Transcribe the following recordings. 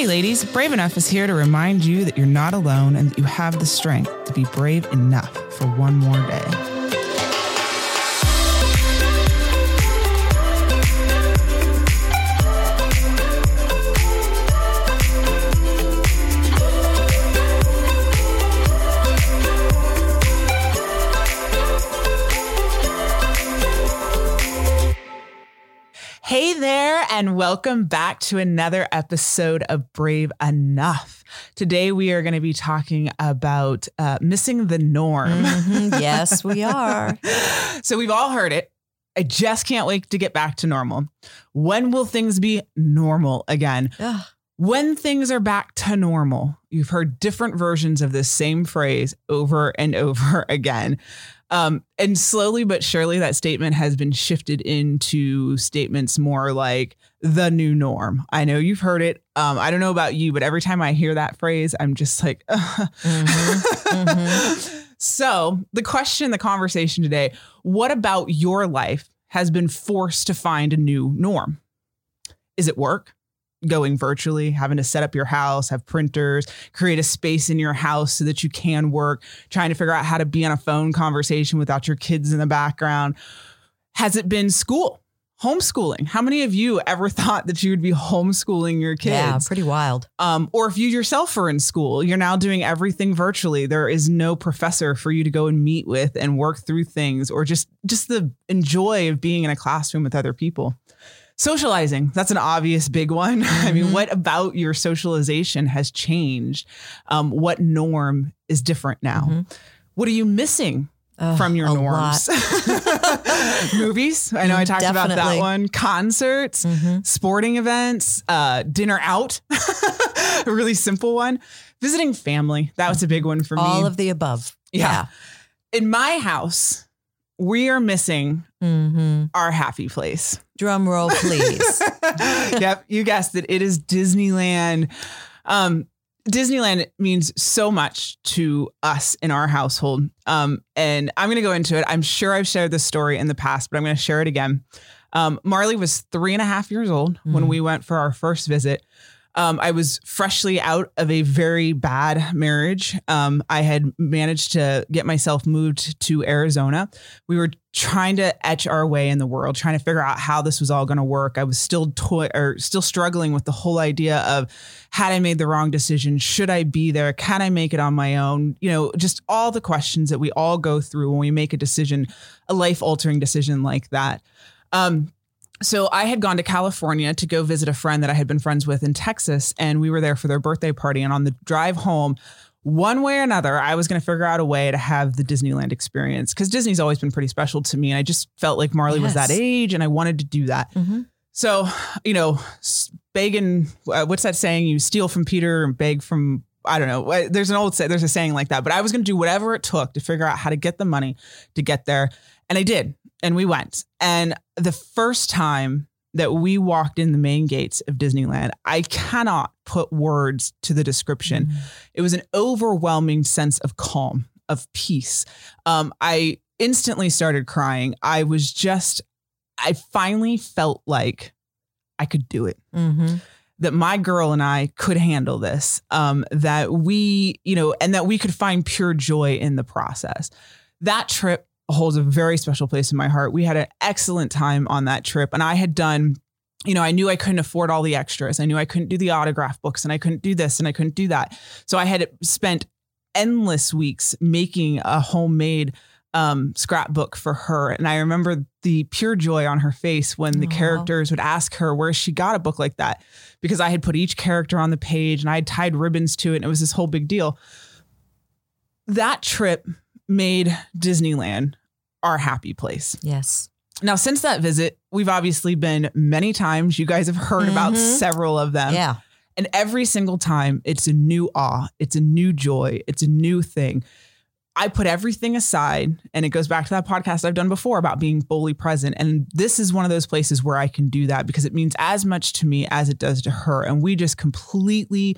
Hey, ladies, Brave Enough is here to remind you that you're not alone and that you have the strength to be brave enough for one more day. And welcome back to another episode of Brave Enough. Today, we are going to be talking about uh, missing the norm. Mhm. Yes, we are. so, we've all heard it. I just can't wait to get back to normal. When will things be normal again? Ugh. When things are back to normal, you've heard different versions of this same phrase over and over again. Um, and slowly but surely, that statement has been shifted into statements more like the new norm. I know you've heard it. Um, I don't know about you, but every time I hear that phrase, I'm just like, Mhm, so the question, the conversation today what about your life has been forced to find a new norm? Is it work? Going virtually, having to set up your house, have printers, create a space in your house so that you can work, trying to figure out how to be on a phone conversation without your kids in the background. Has it been school, homeschooling? How many of you ever thought that you would be homeschooling your kids? Yeah, pretty wild. um, or if you yourself are in school, you're now doing everything virtually. There is no professor for you to go and meet with and work through things, or just just the enjoy of being in a classroom with other people. Socializing, that's an obvious big one. I mean, Mhm. what about your socialization has changed? Um, what norm is different now? Mhm. What are you missing Ugh, from your norms? Movies. I know I talked about that one. Concerts. Mhm. sporting events, uh, dinner out, a really simple one. Visiting family, that was a big one for me. All of the above. Yeah. In my house, we are missing hmm our happy place. Drum roll, please. yep, you guessed it. It is Disneyland. Um, Disneyland means so much to us in our household. Um, and I'm going to go into it. I'm sure I've shared this story in the past, but I'm going to share it again. Um, Marley was three and a half years old when Mm. we went for our first visit. Um, I was freshly out of a very bad marriage. Um, I had managed to get myself moved to Arizona. We were trying to etch our way in the world, trying to figure out how this was all going to work. I was still toy or still struggling with the whole idea of had I made the wrong decision? Should I be there? Can I make it on my own? You know, just all the questions that we all go through when we make a decision, a life altering decision like that. Um, so I had gone to California to go visit a friend that I had been friends with in Texas, and we were there for their birthday party. And on the drive home, one way or another, I was going to figure out a way to have the Disneyland experience because Disney's always been pretty special to me. And I just felt like Marley was that age and I wanted to do that. Mhm. So, you know, s- begging, uh, what's that saying? You steal from Peter and beg from, I don't know. There's an old, say, there's a saying like that, but I was going to do whatever it took to figure out how to get the money to get there. And I did. And we went. And the first time that we walked in the main gates of Disneyland, I cannot put words to the description. Mm-hmm. It was an overwhelming sense of calm, of peace. Um, I instantly started crying. I was just, I finally felt like I could do it. Mhm. That my girl and I could handle this. Um, that we, you know, and that we could find pure joy in the process. That trip holds a very special place in my heart. We had an excellent time on that trip, and I had done you know, I knew I couldn't afford all the extras. I knew I couldn't do the autograph books and I couldn't do this and I couldn't do that. So I had spent endless weeks making a homemade um, scrapbook for her. And I remember the pure joy on her face when the Aw. characters would ask her where she got a book like that because I had put each character on the page and I had tied ribbons to it. And it was this whole big deal. That trip made Disneyland our happy place. Yes. Now, since that visit, we've obviously been many times. You guys have heard about Mhm. several of them. yeah. And every single time, it's a new awe, it's a new joy, it's a new thing. I put everything aside, and it goes back to that podcast I've done before about being fully present. And this is one of those places where I can do that because it means as much to me as it does to her. And we just completely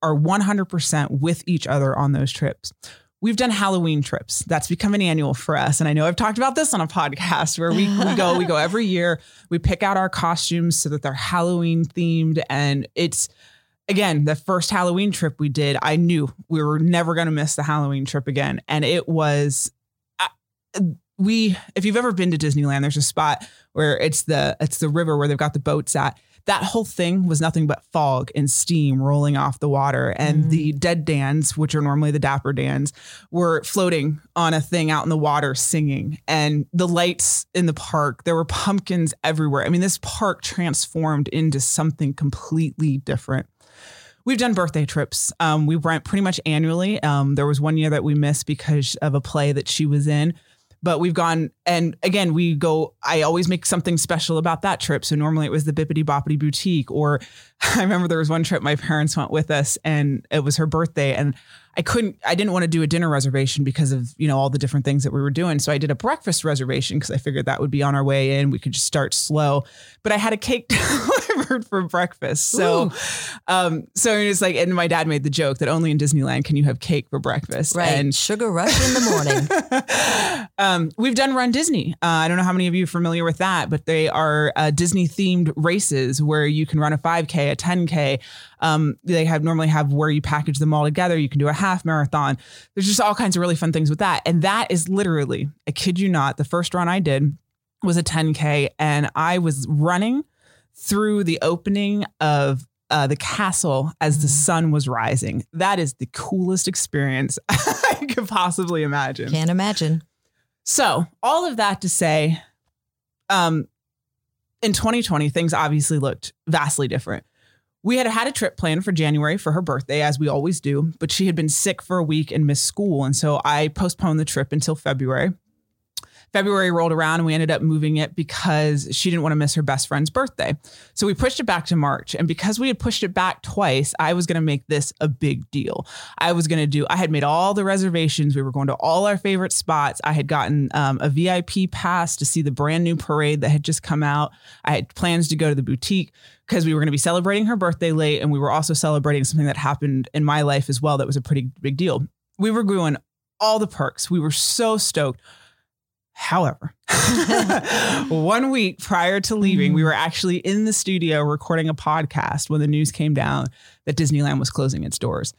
are 100% with each other on those trips. We've done Halloween trips. That's become an annual for us. And I know I've talked about this on a podcast where we, we go, we go every year, we pick out our costumes so that they're Halloween themed. And it's, again, the first Halloween trip we did, I knew we were never going to miss the Halloween trip again. And it was, uh, we, if you've ever been to Disneyland, there's a spot where it's the, it's the river where they've got the boats at that whole thing was nothing but fog and steam rolling off the water. And mm. the dead Dans, which are normally the dapper Dans, were floating on a thing out in the water singing. And the lights in the park, there were pumpkins everywhere. I mean, this park transformed into something completely different. We've done birthday trips. Um, we went pretty much annually. Um, there was one year that we missed because of a play that she was in but we've gone and again we go i always make something special about that trip. So normally it was the Bibbidi Bobbidi Boutique or i remember there was one trip my parents went with us and it was her birthday and i couldn't i didn't want to do a dinner reservation because of you know all the different things that we were doing. So i did a breakfast reservation because i figured that would be on our way in. We could just start slow. But i had a cake delivered for breakfast. So Ooh. um so it's like and my dad made the joke that only in disneyland can you have cake for breakfast. Right. And sugar rush in the morning. Um we've done run disney. Uh, i don't know how many of you are familiar with that but they are uh, disney themed races where you can run a 5k a 10k um, they have normally have where you package them all together you can do a half marathon there's just all kinds of really fun things with that and that is literally i kid you not the first run i did was a 10k and i was running through the opening of uh, the castle as the mm. sun was rising. That is the coolest experience I could possibly imagine. Can't imagine. So, all of that to say, um, in 2020, things obviously looked vastly different. We had had a trip planned for January for her birthday, as we always do, but she had been sick for a week and missed school. And so I postponed the trip until February. February rolled around and we ended up moving it because she didn't want to miss her best friend's birthday. So we pushed it back to March. And because we had pushed it back twice, I was going to make this a big deal. I was going to do, I had made all the reservations. We were going to all our favorite spots. I had gotten um, a VIP pass to see the brand new parade that had just come out. I had plans to go to the boutique because we were going to be celebrating her birthday late. And we were also celebrating something that happened in my life as well that was a pretty big deal. We were going all the perks. We were so stoked. However, one week prior to leaving, we mm. were actually in the studio recording a podcast when the news came down that Disneyland was closing its doors.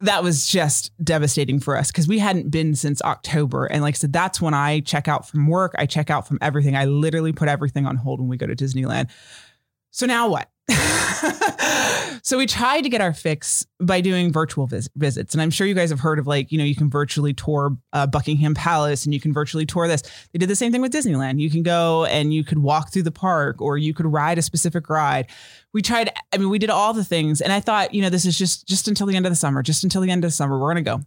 That was just devastating for us because we hadn't been since October. And like I said, that's when I check out from work, I check out from everything. I literally put everything on hold when we go to Disneyland. So now what? so we tried to get our fix by doing virtual vis- visits. And i'm sure you guys have heard of like you know you can virtually tour uh, buckingham palace and you can virtually tour this. They did the same thing with disneyland. You can go and you could walk through the park or you could ride a specific ride. We tried i mean we did all the things. And i thought you know this is just just until the end of the summer just until the end of the summer we're going to go.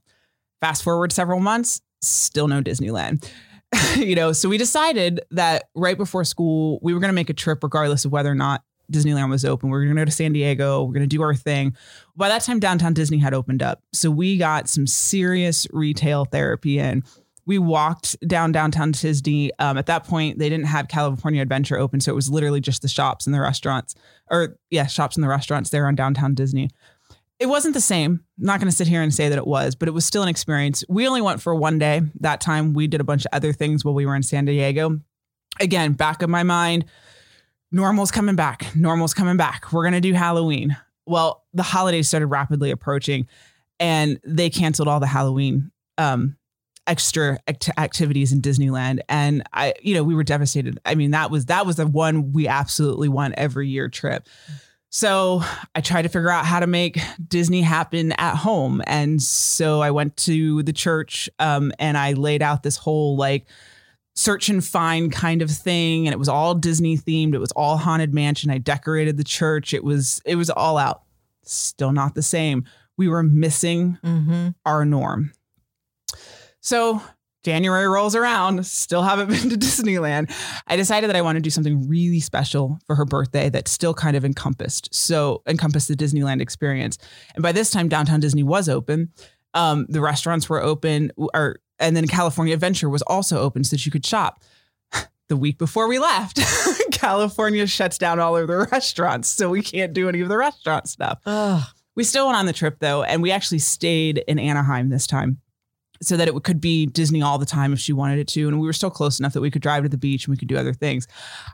Fast forward several months still no disneyland. You know so we decided that right before school we were going to make a trip regardless of whether or not Disneyland was open. We are going to go to San Diego. We're going to do our thing. By that time, downtown Disney had opened up. So we got some serious retail therapy in. We walked down downtown Disney. Um, at that point, they didn't have California Adventure open. So it was literally just the shops and the restaurants, or yeah, shops and the restaurants there on downtown Disney. It wasn't the same. I'm not going to sit here and say that it was, but it was still an experience. We only went for one day. That time, we did a bunch of other things while we were in San Diego. Again, back of my mind, normal's coming back. Normal's coming back. We're going to do Halloween. Well, the holidays started rapidly approaching and they canceled all the Halloween um, extra act- activities in Disneyland. And I, you know, we were devastated. I mean, that was, that was the one we absolutely want every year trip. So I tried to figure out how to make Disney happen at home. And so I went to the church um, and I laid out this whole like, search and find kind of thing and it was all disney themed. It was all haunted mansion. I decorated the church. It was it was all out. Still not the same. We were missing mm-hmm. our norm. So january rolls around. Still haven't been to disneyland. I decided that i wanted to do something really special for her birthday that still kind of encompassed so encompassed the disneyland experience. And by this time downtown disney was open. Um, the restaurants were open or and then California Adventure was also open so that you could shop. The week before we left, California shuts down all of the restaurants, so we can't do any of the restaurant stuff. Ugh. We still went on the trip though, and we actually stayed in Anaheim this time. so that it could be Disney all the time if she wanted it to. And we were still close enough that we could drive to the beach and we could do other things.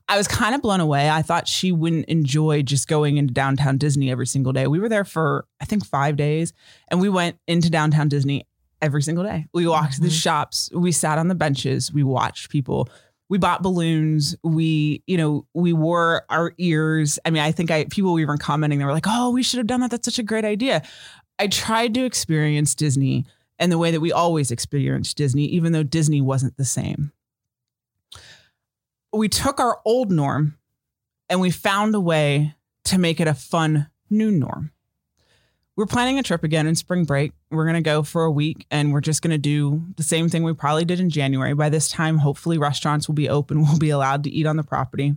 I was kind of blown away. I thought she wouldn't enjoy just going into downtown Disney every single day. We were there for, I think, five days and we went into downtown Disney every single day. We walked to the mm-hmm. shops, we sat on the benches, we watched people. We bought balloons. We, you know, we wore our ears. I mean, I think I people were even commenting. They were like, "Oh, we should have done that. That's such a great idea." I tried to experience Disney and the way that we always experienced Disney, even though Disney wasn't the same. We took our old norm and we found a way to make it a fun new norm. We're planning a trip again in spring break. We're going to go for a week and we're just going to do the same thing we probably did in January. By this time, hopefully, restaurants will be open. We'll be allowed to eat on the property.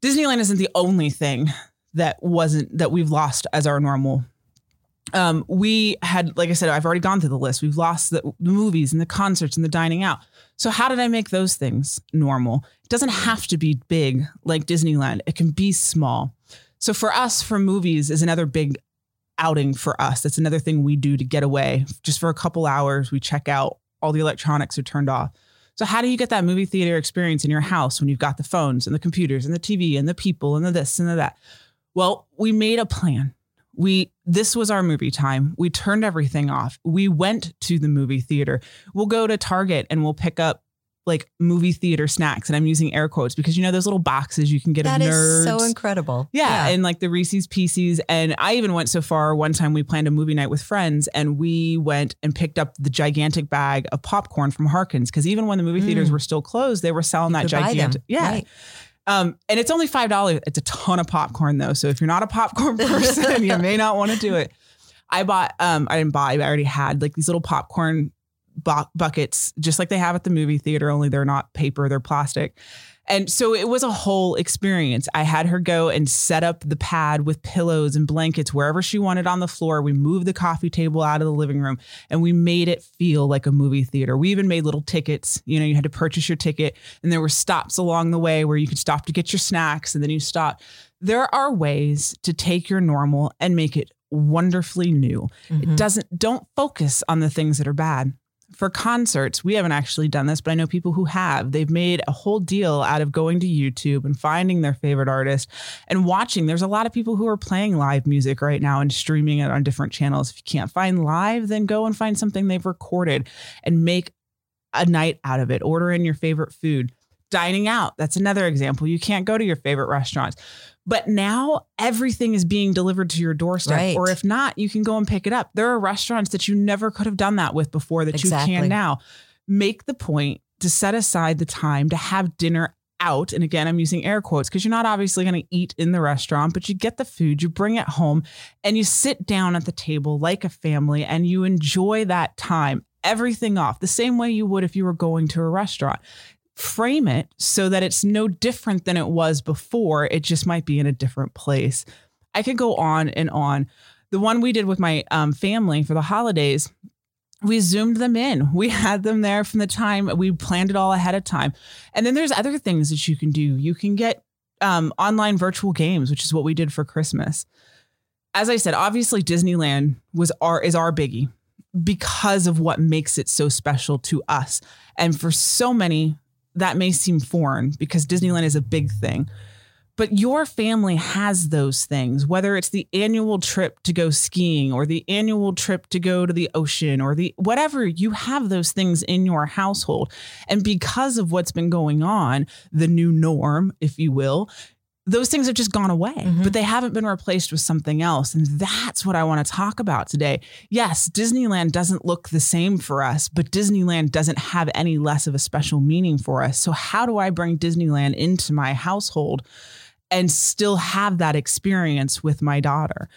Disneyland isn't the only thing that wasn't that we've lost as our normal um, we had, like I said, I've already gone through the list. We've lost the, the movies and the concerts and the dining out. So, how did I make those things normal? It doesn't have to be big like Disneyland, it can be small. So, for us, for movies is another big outing for us. That's another thing we do to get away. Just for a couple hours, we check out, all the electronics are turned off. So, how do you get that movie theater experience in your house when you've got the phones and the computers and the TV and the people and the this and the that? Well, we made a plan we this was our movie time we turned everything off we went to the movie theater we'll go to target and we'll pick up like movie theater snacks and i'm using air quotes because you know those little boxes you can get That of is nerds so incredible. yeah, and like the Reese's Pieces. And I even went so far one time we planned a movie night with friends and we went and picked up the gigantic bag of popcorn from Harkins. Cause even when the movie theaters Mm. were still closed, they were selling that Could buy gigantic. Yeah. Right. Um, and it's only five dollars. It's a ton of popcorn though. So if you're not a popcorn person, you may not want to do it. I bought um I didn't buy, I already had like these little popcorn bu- buckets, just like they have at the movie theater, only they're not paper, they're plastic. And so it was a whole experience. I had her go and set up the pad with pillows and blankets wherever she wanted on the floor. We moved the coffee table out of the living room and we made it feel like a movie theater. We even made little tickets. You know, you had to purchase your ticket and there were stops along the way where you could stop to get your snacks and then you stop. There are ways to take your normal and make it wonderfully new. It Mhm. doesn't don't focus on the things that are bad. For concerts, we haven't actually done this, but I know people who have. They've made a whole deal out of going to YouTube and finding their favorite artist and watching. There's a lot of people who are playing live music right now and streaming it on different channels. If you can't find live, then go and find something they've recorded and make a night out of it. Order in your favorite food. Dining out, that's another example. You can't go to your favorite restaurants. But now everything is being delivered to your doorstep. Right. Or if not, you can go and pick it up. There are restaurants that you never could have done that with before that you can now. Make the point to set aside the time to have dinner out. And again, I'm using air quotes because you're not obviously going to eat in the restaurant, but you get the food, you bring it home, and you sit down at the table like a family and you enjoy that time, everything off the same way you would if you were going to a restaurant frame it so that it's no different than it was before. It just might be in a different place. I could go on and on. The one we did with my um, family for the holidays, we zoomed them in. We had them there from the time we planned it all ahead of time. And then there's other things that you can do. You can get um, online virtual games, which is what we did for Christmas. As I said, obviously Disneyland was our is our biggie because of what makes it so special to us. And for so many, that may seem foreign because Disneyland is a big thing. But your family has those things, whether it's the annual trip to go skiing or the annual trip to go to the ocean or the whatever, you have those things in your household. And because of what's been going on, the new norm, if you will, those things have just gone away, Mhm. but they haven't been replaced with something else. And that's what I want to talk about today. Yes, Disneyland doesn't look the same for us, but Disneyland doesn't have any less of a special meaning for us. So, how do I bring Disneyland into my household and still have that experience with my daughter?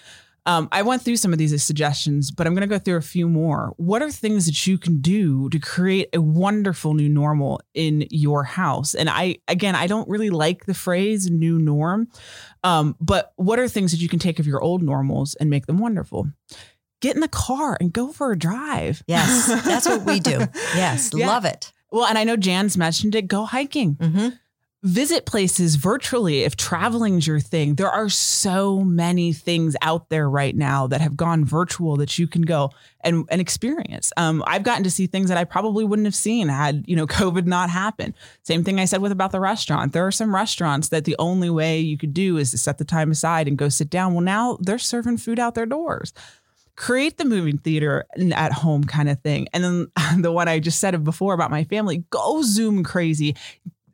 Um, I went through some of these suggestions, but I'm going to go through a few more. What are things that you can do to create a wonderful new normal in your house? And I, again, I don't really like the phrase new norm, um, but what are things that you can take of your old normals and make them wonderful? Get in the car and go for a drive. Yes, that's what we do. Yes, Yeah. love it. Well, and I know Jan's mentioned it. Go hiking. hmm visit places virtually if traveling's your thing. There are so many things out there right now that have gone virtual that you can go and, and experience. Um, I've gotten to see things that I probably wouldn't have seen had, you know, COVID not happened. Same thing I said with about the restaurant. There are some restaurants that the only way you could do is to set the time aside and go sit down. Well, now they're serving food out their doors create the movie theater at home kind of thing. And then the one I just said before about my family, go Zoom crazy.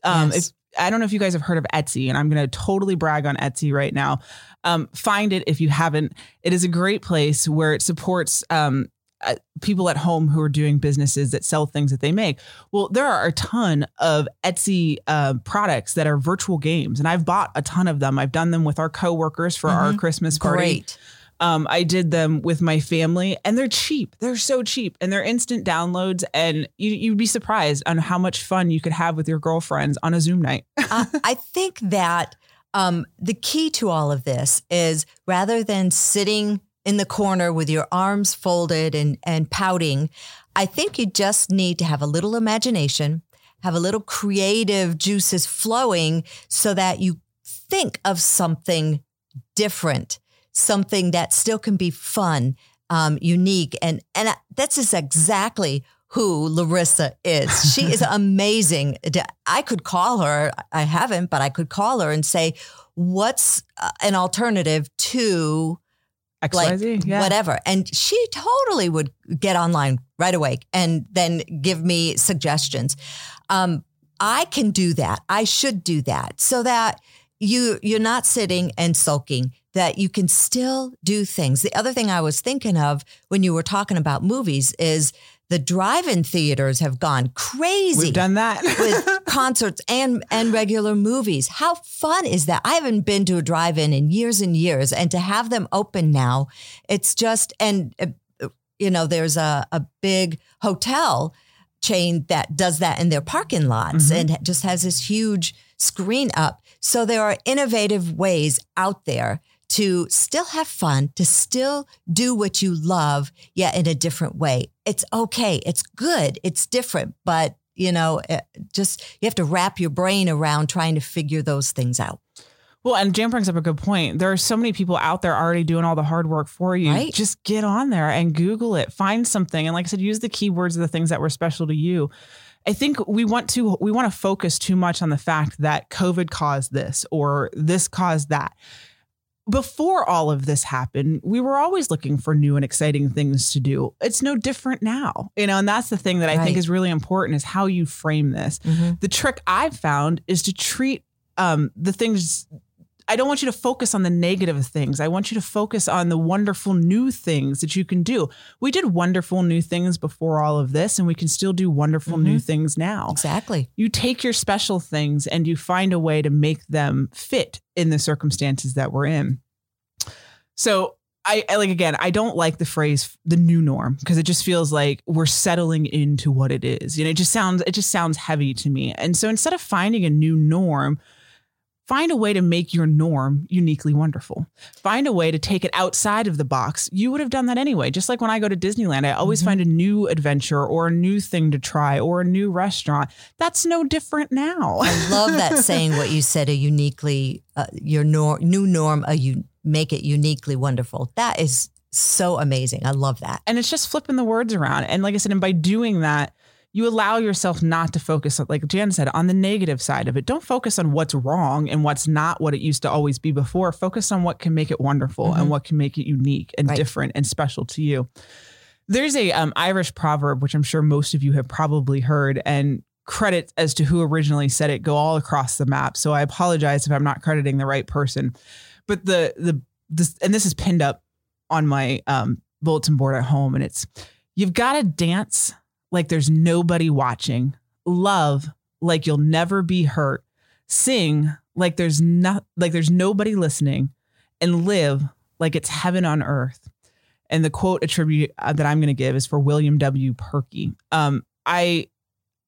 Um, yes. if I don't know if you guys have heard of Etsy, and I'm going to totally brag on Etsy right now. Um, find it if you haven't. It is a great place where it supports um, uh, people at home who are doing businesses that sell things that they make. Well, there are a ton of Etsy uh, products that are virtual games, and I've bought a ton of them. I've done them with our coworkers for mm-hmm. our Christmas party. Great. Um, I did them with my family, and they're cheap. They're so cheap, and they're instant downloads. And you, you'd be surprised on how much fun you could have with your girlfriends on a Zoom night. uh, I think that um, the key to all of this is rather than sitting in the corner with your arms folded and and pouting, I think you just need to have a little imagination, have a little creative juices flowing, so that you think of something different something that still can be fun, um, unique, and and that's just exactly who Larissa is. She is amazing. I could call her. I haven't, but I could call her and say, "What's uh, an alternative to?" XYZ, like yeah. whatever. And she totally would get online right away and then give me suggestions. Um, I can do that. I should do that so that you you're not sitting and sulking that you can still do things. The other thing I was thinking of when you were talking about movies is the drive-in theaters have gone crazy. We've done that with concerts and and regular movies. How fun is that? I haven't been to a drive-in in years and years, and to have them open now, it's just and you know there's a a big hotel chain that does that in their parking lots mm-hmm. and just has this huge screen up. So there are innovative ways out there to still have fun, to still do what you love, yet in a different way. It's okay. It's good. It's different, but you know, eh, just you have to wrap your brain around trying to figure those things out. Well, and Jan brings up a good point. There are so many people out there already doing all the hard work for you. Right. Just get on there and Google it, find something. And like I said, use the keywords of the things that were special to you. I think we want to we want to focus too much on the fact that COVID caused this or this caused that before all of this happened, we were always looking for new and exciting things to do. It's no different now, you know, and that's the thing that I right. think is really important is how you frame this. Mm-hmm. The trick I've found is to treat um, the things I don't want you to focus on the negative things. I want you to focus on the wonderful new things that you can do. We did wonderful new things before all of this, and we can still do wonderful mm-hmm. new things now. Exactly. You take your special things and you find a way to make them fit in the circumstances that we're in. So, I, I like again, I don't like the phrase the new norm because it just feels like we're settling into what it is. You know, it just sounds it just sounds heavy to me. And so instead of finding a new norm, Find a way to make your norm uniquely wonderful. Find a way to take it outside of the box. You would have done that anyway. Just like when I go to Disneyland, I always mm-hmm. find a new adventure or a new thing to try or a new restaurant. That's no different now. I love that saying what you said a uniquely uh, your nor- new norm a you make it uniquely wonderful. That is so amazing. I love that. And it's just flipping the words around. And like I said, and by doing that, you allow yourself not to focus like Jan said, on the negative side of it. Don't focus on what's wrong and what's not what it used to always be before. Focus on what can make it wonderful mm-hmm. and what can make it unique and right. different and special to you. There's a um, Irish proverb, which I'm sure most of you have probably heard, and credits as to who originally said it go all across the map. So I apologize if I'm not crediting the right person. But the the this and this is pinned up on my um, bulletin board at home, and it's you've got to dance like there's nobody watching, love like you'll never be hurt, sing like there's not like there's nobody listening, and live like it's heaven on earth. And the quote attribute uh, that I'm going to give is for William W. Purkey. Um, I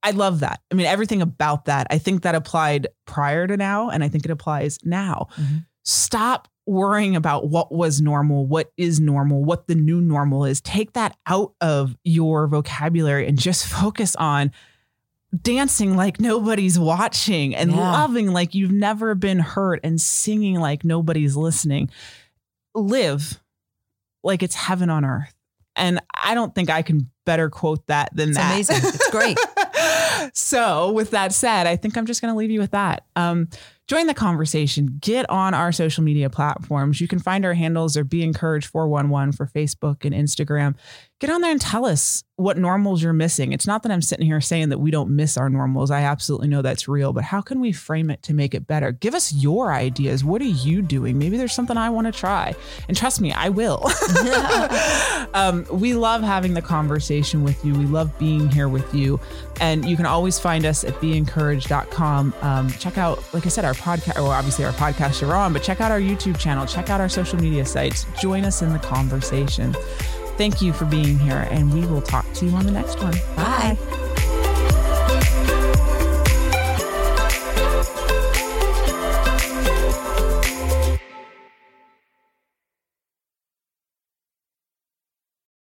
I love that. I mean, everything about that. I think that applied prior to now, and I think it applies now. Mm-hmm. Stop worrying about what was normal, what is normal, what the new normal is. Take that out of your vocabulary and just focus on dancing like nobody's watching and Yeah. loving like you've never been hurt and singing like nobody's listening. Live like it's heaven on earth. And I don't think I can better quote that than that. It's that. amazing. It's great. so, with that said, I think I'm just going to leave you with that. Um, join the conversation. Get on our social media platforms. You can find our handles or Be Encouraged 411 for Facebook and Instagram. Get on there and tell us what normals you're missing. It's not that I'm sitting here saying that we don't miss our normals. I absolutely know that's real, but how can we frame it to make it better? Give us your ideas. What are you doing? Maybe there's something I want to try. And trust me, I will. um, we love having the conversation with you. We love being here with you. And you can always find us at beencouraged.com. Um, check out, like I said, our podcast, well, obviously our podcast you're on, but check out our YouTube channel, check out our social media sites, join us in the conversation. Thank you for being here, and we will talk to you on the next one. Bye.